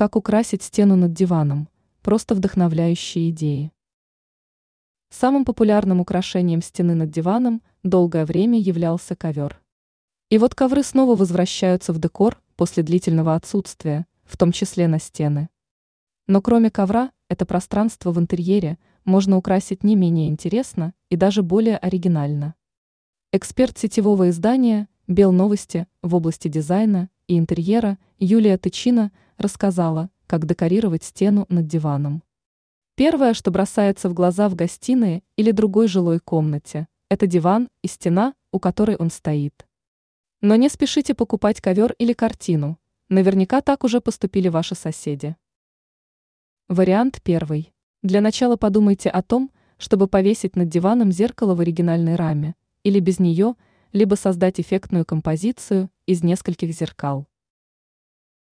Как украсить стену над диваном? Просто вдохновляющие идеи. Самым популярным украшением стены над диваном долгое время являлся ковер. И вот ковры снова возвращаются в декор после длительного отсутствия, в том числе на стены. Но кроме ковра, это пространство в интерьере можно украсить не менее интересно и даже более оригинально. Эксперт сетевого издания «Бел новости» в области дизайна и интерьера Юлия Тычина рассказала, как декорировать стену над диваном. Первое, что бросается в глаза в гостиной или другой жилой комнате, это диван и стена, у которой он стоит. Но не спешите покупать ковер или картину, наверняка так уже поступили ваши соседи. Вариант первый. Для начала подумайте о том, чтобы повесить над диваном зеркало в оригинальной раме, или без нее, либо создать эффектную композицию из нескольких зеркал.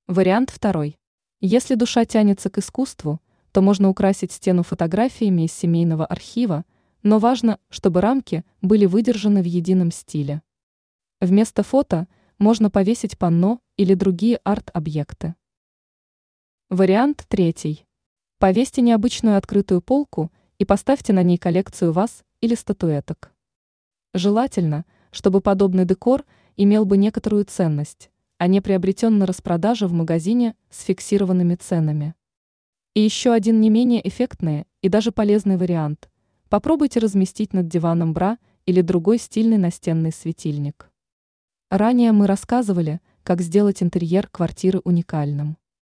Вариант второй. Если душа тянется к искусству, то можно украсить стену фотографиями из семейного архива, но важно, чтобы рамки были выдержаны в едином стиле. Вместо фото можно повесить панно или другие арт-объекты. Вариант третий. Повесьте необычную открытую полку и поставьте на ней коллекцию ваз или статуэток. Желательно, чтобы подобный декор имел бы некоторую ценность, а не приобретен на распродаже в магазине с фиксированными ценами. И еще один не менее эффектный и даже полезный вариант. Попробуйте разместить над диваном бра или другой стильный настенный светильник. Ранее мы рассказывали, как сделать интерьер квартиры уникальным.